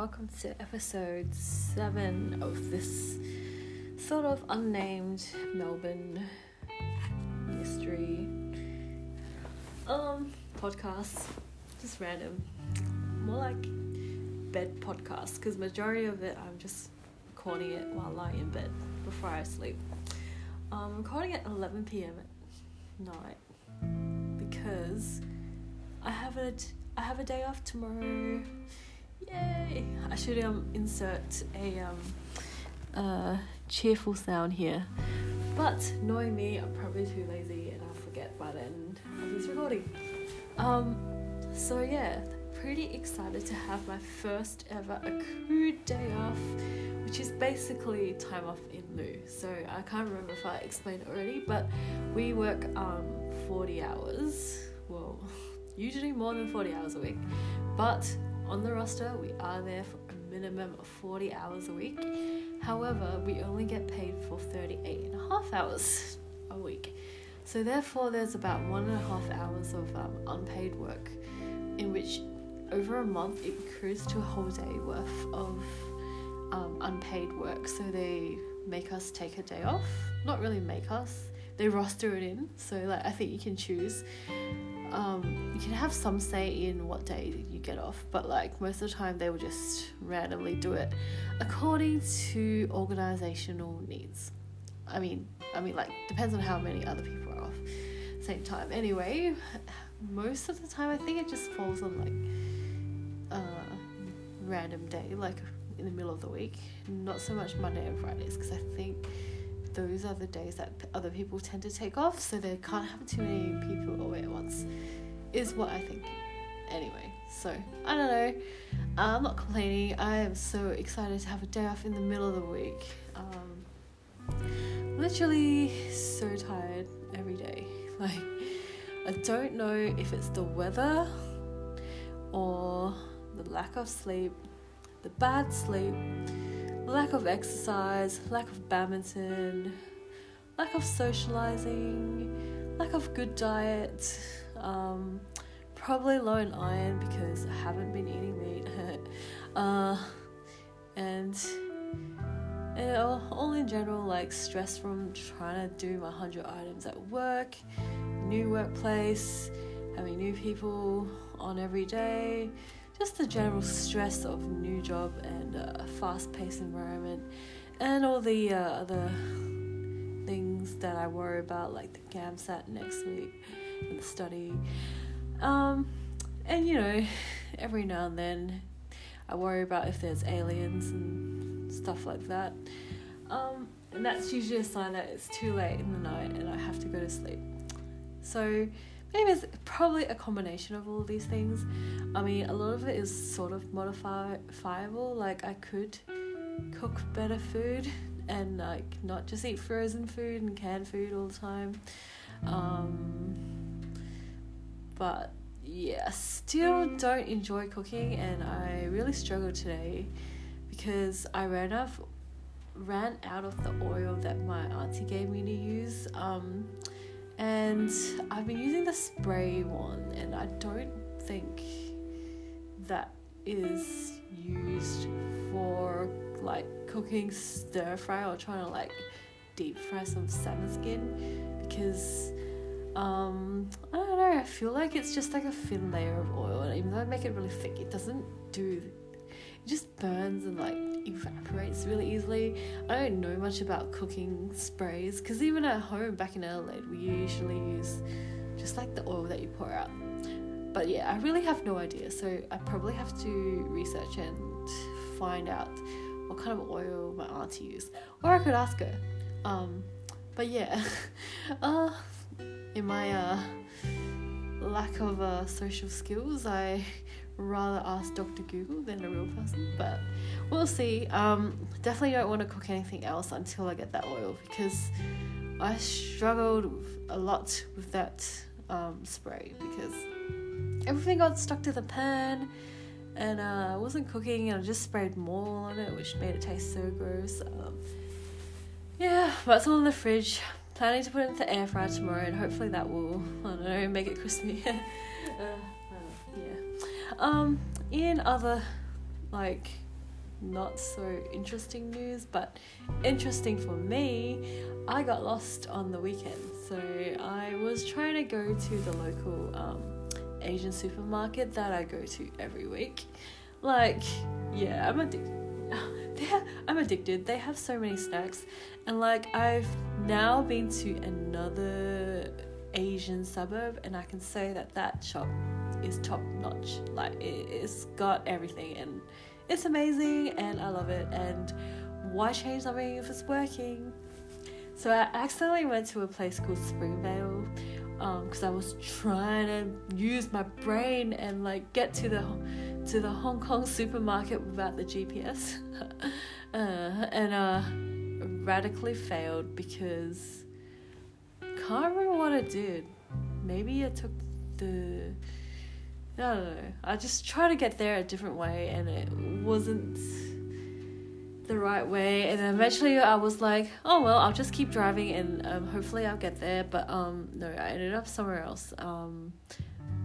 welcome to episode 7 of this sort of unnamed Melbourne mystery um podcast. Just random. More like bed podcast because majority of it I'm just recording it while lying in bed before I sleep. Um, I'm recording at 11 p.m. at night because I have a I have a day off tomorrow. Yay! I should um insert a um uh cheerful sound here, but knowing me, I'm probably too lazy and I'll forget by the end of this recording. Um, so yeah, pretty excited to have my first ever accrued day off, which is basically time off in lieu. So I can't remember if I explained already, but we work um 40 hours. Well, usually more than 40 hours a week, but on the roster we are there for a minimum of 40 hours a week. However, we only get paid for 38 and a half hours a week. So therefore, there's about one and a half hours of um, unpaid work, in which over a month it accrues to a whole day worth of um, unpaid work. So they make us take a day off. Not really make us. They roster it in. So like I think you can choose. Um, you can have some say in what day you get off, but like most of the time they will just randomly do it according to organizational needs. I mean, I mean like depends on how many other people are off same time. Anyway, most of the time I think it just falls on like a random day, like in the middle of the week. Not so much Monday and Fridays because I think those are the days that other people tend to take off, so they can't have too many people away at once. Is what I think. Anyway, so I don't know. I'm not complaining. I am so excited to have a day off in the middle of the week. Um, literally so tired every day. Like I don't know if it's the weather or the lack of sleep, the bad sleep, lack of exercise, lack of badminton, lack of socializing, lack of good diet, um, probably low in iron because I haven't been eating meat, uh, and and all- in general like stress from trying to do my 100 items at work new workplace having new people on every day just the general stress of new job and a fast-paced environment and all the uh, other things that i worry about like the gamsat next week and the study um, and you know every now and then i worry about if there's aliens and stuff like that um, and that's usually a sign that it's too late in the night and I have to go to sleep. So maybe it's probably a combination of all of these things. I mean, a lot of it is sort of modifiable. Like I could cook better food and like not just eat frozen food and canned food all the time. Um, but yeah, still don't enjoy cooking, and I really struggled today because I ran out of, ran out of the oil that my auntie gave me to use. Um, and I've been using the spray one, and I don't think that is used for like cooking stir fry or trying to like deep fry some salmon skin because um I don't know I feel like it's just like a thin layer of oil and even though I make it really thick it doesn't do it just burns and like evaporates really easily. I don't know much about cooking sprays because even at home back in Adelaide we usually use just like the oil that you pour out. But yeah I really have no idea so I probably have to research and find out what kind of oil my auntie used or I could ask her. Um but yeah uh in my uh lack of uh, social skills I rather ask Dr. Google than a real person, but we'll see. Um, definitely don't want to cook anything else until I get that oil because I struggled a lot with that um, spray because everything got stuck to the pan and uh, I wasn't cooking and I just sprayed more on it, which made it taste so gross. Um, yeah, but it's all in the fridge. Planning to put it into the air fryer tomorrow, and hopefully that will, I don't know, make it crispy. uh. Um, in other like not so interesting news, but interesting for me. I got lost on the weekend, so I was trying to go to the local um, Asian supermarket that I go to every week. Like, yeah, I'm addicted. I'm addicted. They have so many snacks, and like I've now been to another Asian suburb, and I can say that that shop is top notch. Like it's got everything, and it's amazing, and I love it. And why change something if it's working? So I accidentally went to a place called Springvale because um, I was trying to use my brain and like get to the to the Hong Kong supermarket without the GPS, uh, and uh, radically failed because can't remember what I did. Maybe I took the I don't know. I just tried to get there a different way, and it wasn't the right way. And eventually, I was like, "Oh well, I'll just keep driving, and um, hopefully, I'll get there." But um, no, I ended up somewhere else. Um,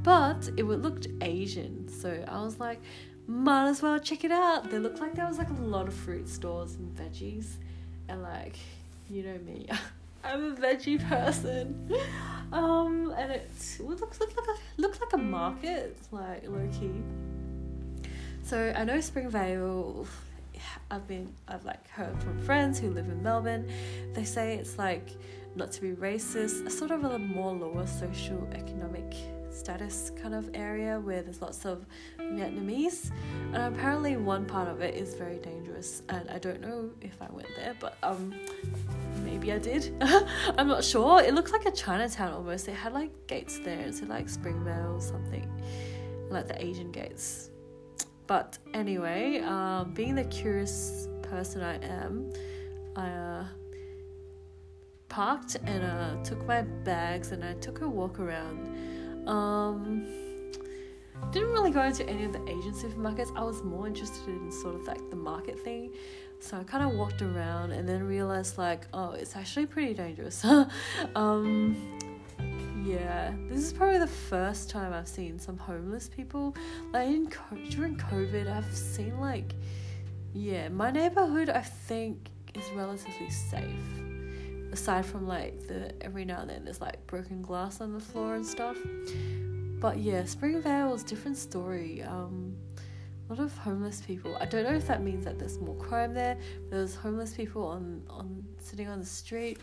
but it looked Asian, so I was like, "Might as well check it out." They looked like there was like a lot of fruit stores and veggies, and like, you know me. I'm a veggie person. Um, and it looks, like a looks like a market, like low key. So I know Springvale. I've been I've like heard from friends who live in Melbourne. They say it's like not to be racist, a sort of a more lower social economic status kind of area where there's lots of Vietnamese, and apparently one part of it is very dangerous. And I don't know if I went there, but um, maybe I did. I'm not sure. It looks like a Chinatown almost. It had like gates there, so like Springvale or something, like the Asian gates. But anyway, um, being the curious person I am, I uh, parked and uh, took my bags and I took a walk around. Um, didn't really go into any of the Asian supermarkets. I was more interested in sort of like the market thing. So I kind of walked around and then realized like, oh, it's actually pretty dangerous. um, yeah, this is probably the first time I've seen some homeless people. Like in during COVID, I've seen like, yeah, my neighborhood I think is relatively safe. Aside from like the every now and then there's like broken glass on the floor and stuff. But yeah, Springvale is different story. Um, a lot of homeless people. I don't know if that means that there's more crime there. But there's homeless people on on sitting on the street,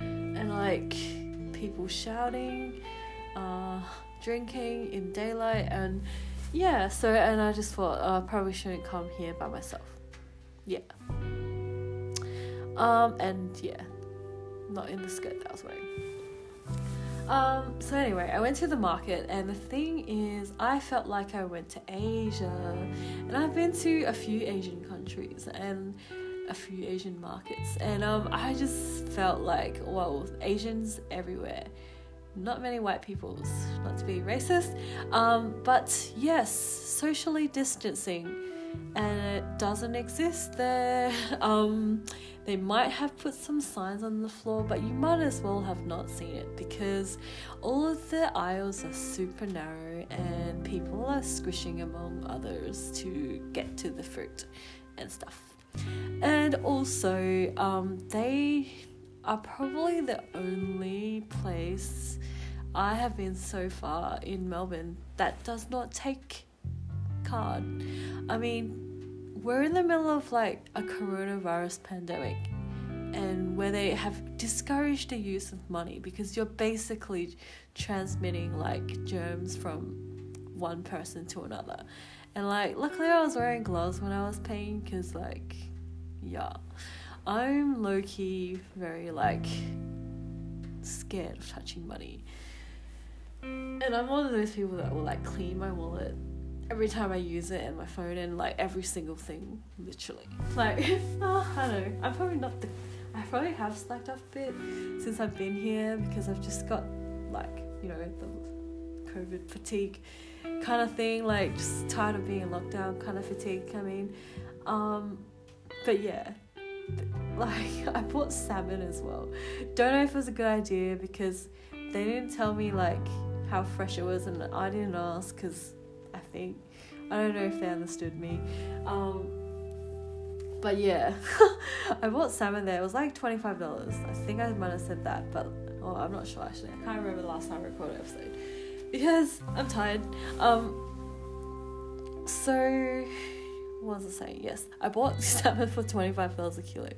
and like people shouting, uh, drinking in daylight, and yeah. So and I just thought oh, I probably shouldn't come here by myself. Yeah. Um and yeah, not in the skirt that I was wearing. Um, so anyway, I went to the market, and the thing is, I felt like I went to Asia, and I've been to a few Asian countries and a few Asian markets, and um, I just felt like, well, Asians everywhere. Not many white peoples, not to be racist, um, but yes, socially distancing, and it doesn't exist there. Um, they might have put some signs on the floor, but you might as well have not seen it because all of the aisles are super narrow and people are squishing among others to get to the fruit and stuff. And also, um, they are probably the only place I have been so far in Melbourne that does not take card. I mean, we're in the middle of like a coronavirus pandemic and where they have discouraged the use of money because you're basically transmitting like germs from one person to another. And like, luckily, I was wearing gloves when I was paying because, like, yeah, I'm low key very like scared of touching money. And I'm one of those people that will like clean my wallet every time I use it and my phone and like every single thing, literally. Like, oh, I don't know. I'm probably not the. I probably have slacked off a bit since I've been here because I've just got like you know the COVID fatigue kind of thing, like just tired of being in lockdown kind of fatigue. I mean, um, but yeah. Like I bought salmon as well. Don't know if it was a good idea because they didn't tell me like how fresh it was, and I didn't ask because think. I don't know if they understood me. Um, but yeah, I bought salmon there. It was like twenty five dollars. I think I might have said that, but oh, I'm not sure actually. I can't remember the last time I recorded an episode because I'm tired. Um, so what was I saying? Yes, I bought salmon for twenty five dollars a kilo,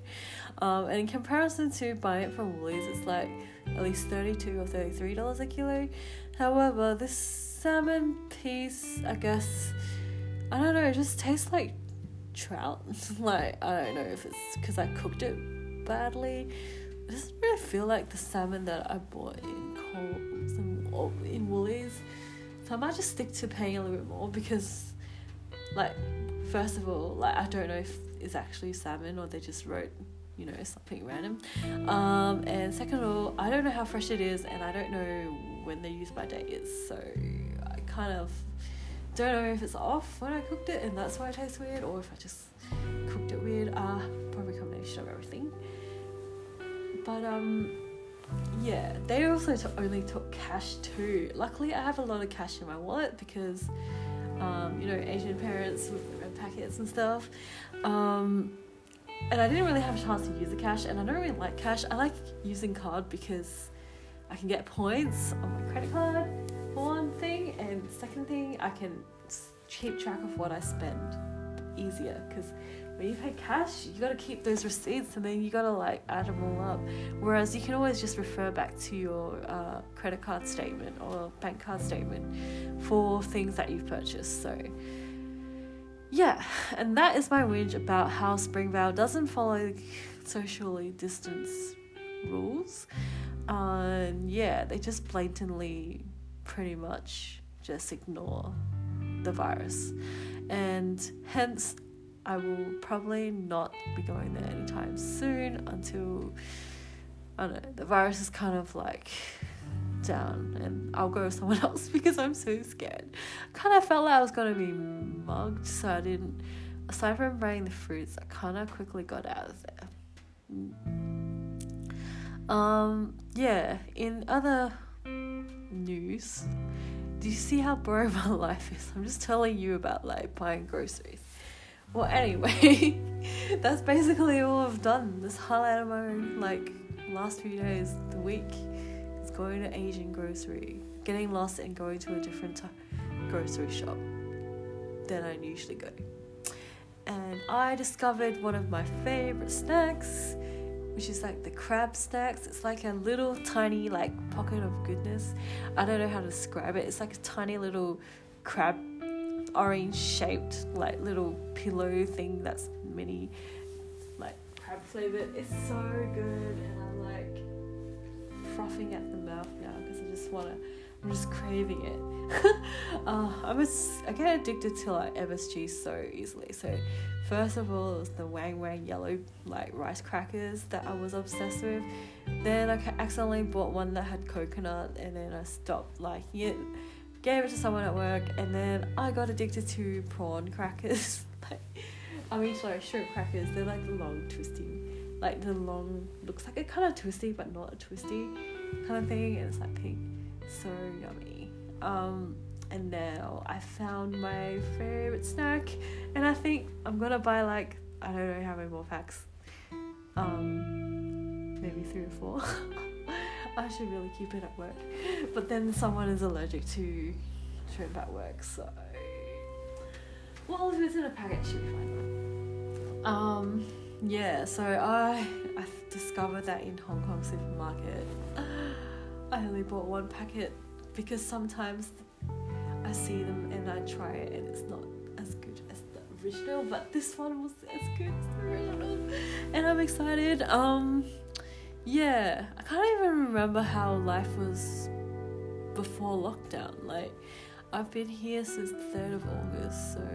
um, and in comparison to buying it from Woolies, it's like at least 32 or thirty three dollars a kilo. However, this salmon piece, I guess, I don't know, it just tastes like trout. like I don't know if it's because I cooked it badly. It doesn't really feel like the salmon that I bought in Coles and in Woolies. So I might just stick to paying a little bit more because, like, first of all, like I don't know if it's actually salmon or they just wrote, you know, something random. Um, and second of all, I don't know how fresh it is, and I don't know when the use by date is. So kind of don't know if it's off when I cooked it and that's why it tastes weird, or if I just cooked it weird. Uh, probably a combination of everything. But um, yeah, they also t- only took cash too. Luckily, I have a lot of cash in my wallet because, um, you know, Asian parents with red packets and stuff. Um, and I didn't really have a chance to use the cash, and I don't really like cash. I like using card because I can get points on my credit card for one thing, and second thing, I can keep track of what I spend easier because when you pay cash, you gotta keep those receipts and then you gotta like add them all up. Whereas you can always just refer back to your uh, credit card statement or bank card statement for things that you've purchased. So, yeah, and that is my whinge about how Springvale doesn't follow socially distance rules. And yeah, they just blatantly pretty much just ignore the virus. And hence, I will probably not be going there anytime soon until I don't know, the virus is kind of like down and I'll go with someone else because I'm so scared. Kind of felt like I was gonna be mugged, so I didn't. Aside from buying the fruits, I kind of quickly got out of there. Um, yeah. In other news, do you see how boring my life is? I'm just telling you about like buying groceries. Well, anyway, that's basically all I've done. This highlight of my like last few days, the week, is going to Asian grocery, getting lost and going to a different t- grocery shop than I usually go. And I discovered one of my favorite snacks, which is like the crab snacks. It's like a little tiny like pocket of goodness. I don't know how to describe it. It's like a tiny little crab orange shaped like little pillow thing that's mini like crab flavored. It's so good and I'm like frothing at the mouth now because I just wanna I'm just craving it. uh, I'm a, I get addicted to like MSG so easily. So first of all, it was the Wang Wang yellow like rice crackers that I was obsessed with. Then I accidentally bought one that had coconut, and then I stopped liking it gave it to someone at work, and then I got addicted to prawn crackers. like, I mean, sorry, shrimp crackers. They're like long, twisty, like the long looks like a kind of twisty, but not a twisty kind of thing, and it's like pink. So yummy. Um, and now I found my favorite snack, and I think I'm gonna buy like I don't know how many more packs. Um, maybe three or four. I should really keep it at work. But then someone is allergic to shrimp at work, so well if it's in a packet should be fine. Um yeah, so I I discovered that in Hong Kong supermarket I only bought one packet because sometimes I see them and I try it and it's not as good as the original, but this one was as good as the original. And I'm excited. Um yeah, I can't even remember how life was before lockdown. Like, I've been here since the 3rd of August, so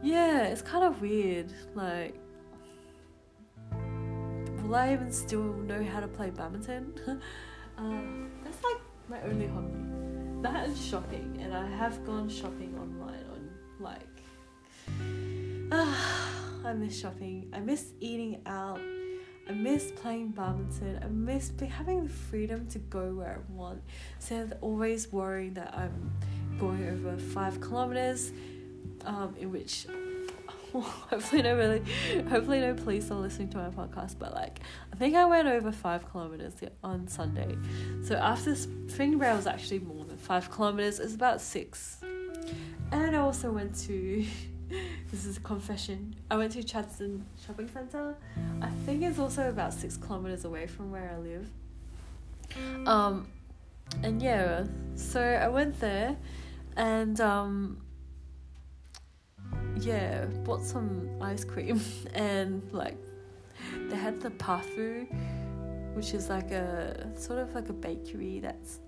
yeah, it's kind of weird. Like, will I even still know how to play badminton? uh, that's like my only hobby. That and shopping, and I have gone shopping online on like. Uh, I miss shopping. I miss eating out I miss playing badminton. I miss having the freedom to go where I want instead of always worrying that I'm going over five kilometers, um, in which hopefully no really hopefully no police are listening to my podcast but like i think i went over five kilometers on sunday. So after Springvale was actually more than five kilometers it's about six. And i also went to this is a confession i went to chadstone shopping center i think it's also about six kilometers away from where i live. Um and yeah so i went there and um yeah, bought some ice cream and like they had the Pafu, which is like a sort of like a bakery that's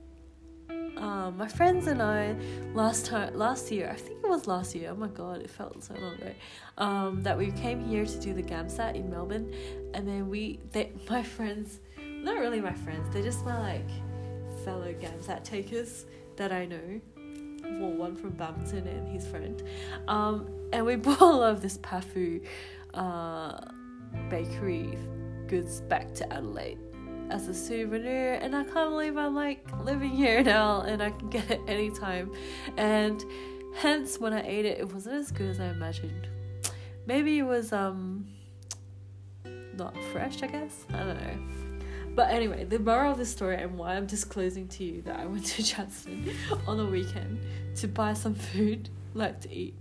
um, my friends and I last time last year I think it was last year oh my god it felt so long ago um, that we came here to do the GAMSAT in Melbourne and then we they my friends not really my friends they're just my like fellow GAMSAT takers that I know well one from Bampton and his friend. Um, and we brought all of this Pafu uh, bakery goods back to Adelaide as a souvenir. And I can't believe I'm like living here now and I can get it anytime. And hence when I ate it it wasn't as good as I imagined. Maybe it was um not fresh I guess? I don't know but anyway the moral of the story and why I'm disclosing to you that I went to Chadstone on the weekend to buy some food like to eat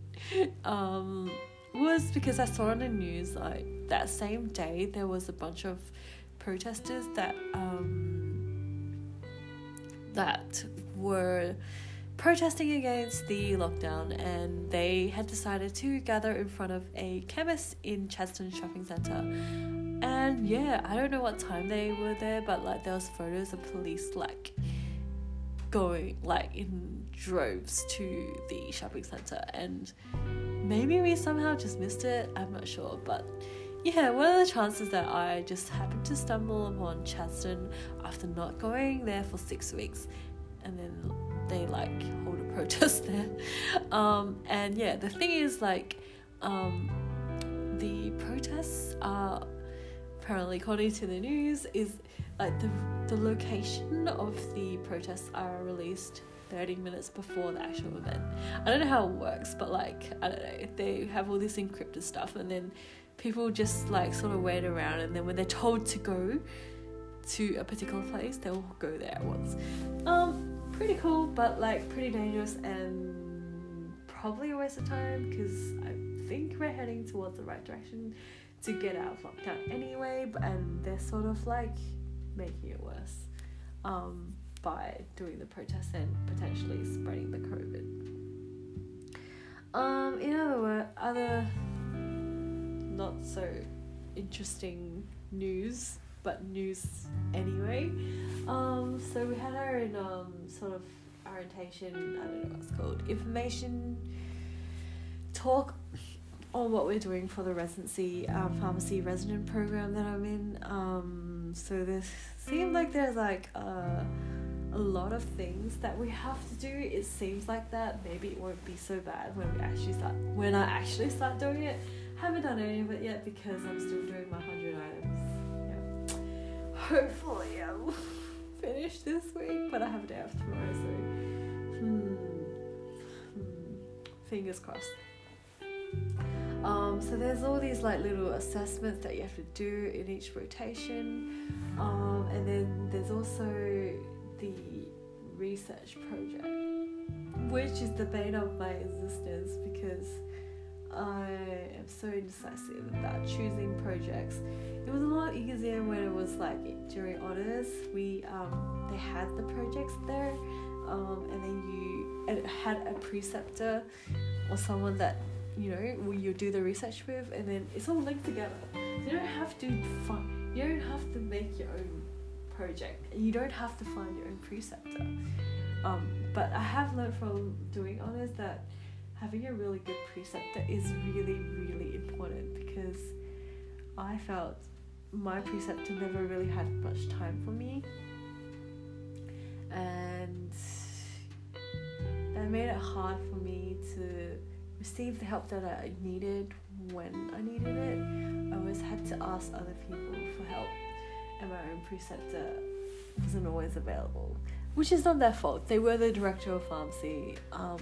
um, was because I saw on the news like that same day there was a bunch of protesters that um, that were protesting against the lockdown and they had decided to gather in front of a chemist in Chadstone shopping centre and yeah I don't know what time they were there but like there was photos of police like going like in droves to the shopping center. And maybe we somehow just missed it i'm not sure. But yeah what are the chances that i just happened to stumble upon chadstone after not going there for six weeks? And then they like hold a protest there. Um, and yeah the thing is like um, the protests are apparently according to the news is like the the location of the protests are released 30 minutes before the actual event. I don't know how it works, but like I don't know, they have all this encrypted stuff and then people just like sort of wait around and then when they're told to go to a particular place, they'll go there at once. Um pretty cool, but like pretty dangerous and probably a waste of time because I think we're heading towards the right direction to get out of lockdown anyway, and they're sort of like making it worse um, by doing the protests and potentially spreading the COVID. Um, in other words, other not so interesting news, but news anyway. Um, so we had our in um, sort of orientation, I don't know what it's called, information talk on what we're doing for the residency um, pharmacy resident program that I'm in. Um, so there seems like there's like a, a lot of things that we have to do. It seems like that. Maybe it won't be so bad when we actually start when I actually start doing it. Haven't done any of it yet because I'm still doing my hundred items. Yeah. Hopefully I'll finish this week, but I have a day off tomorrow, so hmm, hmm. fingers crossed. Um, so there's all these like little assessments that you have to do in each rotation, um, and then there's also the research project, which is the bane of my existence because I am so indecisive about choosing projects. It was a lot easier when it was like during honors. We um, they had the projects there, um, and then you and it had a preceptor or someone that you know where you do the research with and then it's all linked together. You don't have to find you don't have to make your own project. And you don't have to find your own preceptor. Um, but i have learned from doing honors that having a really good preceptor is really really important because i felt my preceptor never really had much time for me. And that made it hard for me to receive the help that I needed when I needed it. I always had to ask other people for help, and my own preceptor wasn't always available, which is not their fault. They were the director of pharmacy, um,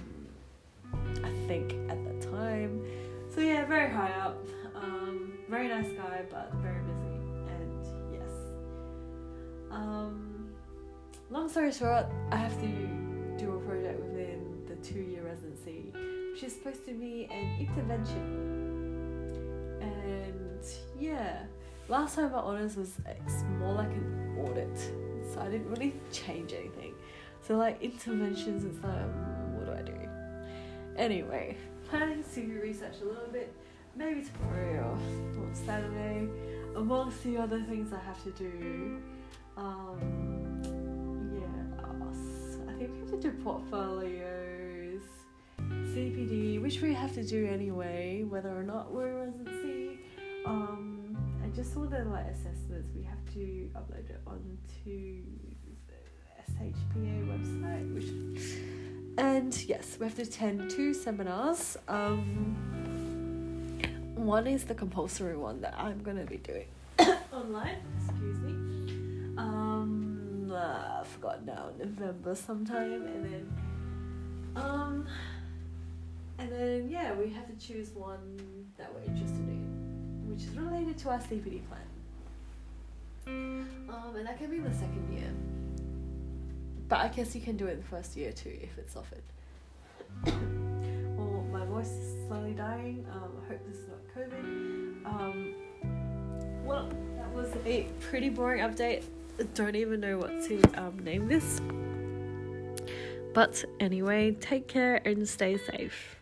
I think, at that time. So yeah, very high up. Um, very nice guy, but very busy. And yes. Um, long story short, I have to do a project within the two year residency, is supposed to be an intervention. And yeah, last time my honors was it's more like an audit, so I didn't really change anything. So like interventions, it's like um, what do I do? Anyway, planning to do research a little bit, maybe tomorrow or Saturday, amongst the other things I have to do. Um, yeah, I think we have to do portfolios, CPD, which we have to do anyway, whether or not we're in residency. Um, and just all the like assessments, we have to upload it onto the SHPA website, which and yes, we have to attend two seminars. Um, one is the compulsory one that I'm gonna be doing online. Excuse me. Um, uh, I forgot now. November sometime, and then um, and then yeah, we have to choose one that we're interested in, which is related to our CPD plan. Um, and that can be the second year. But I guess you can do it the first year too if it's offered. well, my voice is slowly dying. Um, I hope this is not COVID. Um, well, that was a pretty boring update. I don't even know what to um, name this. But anyway, take care and stay safe.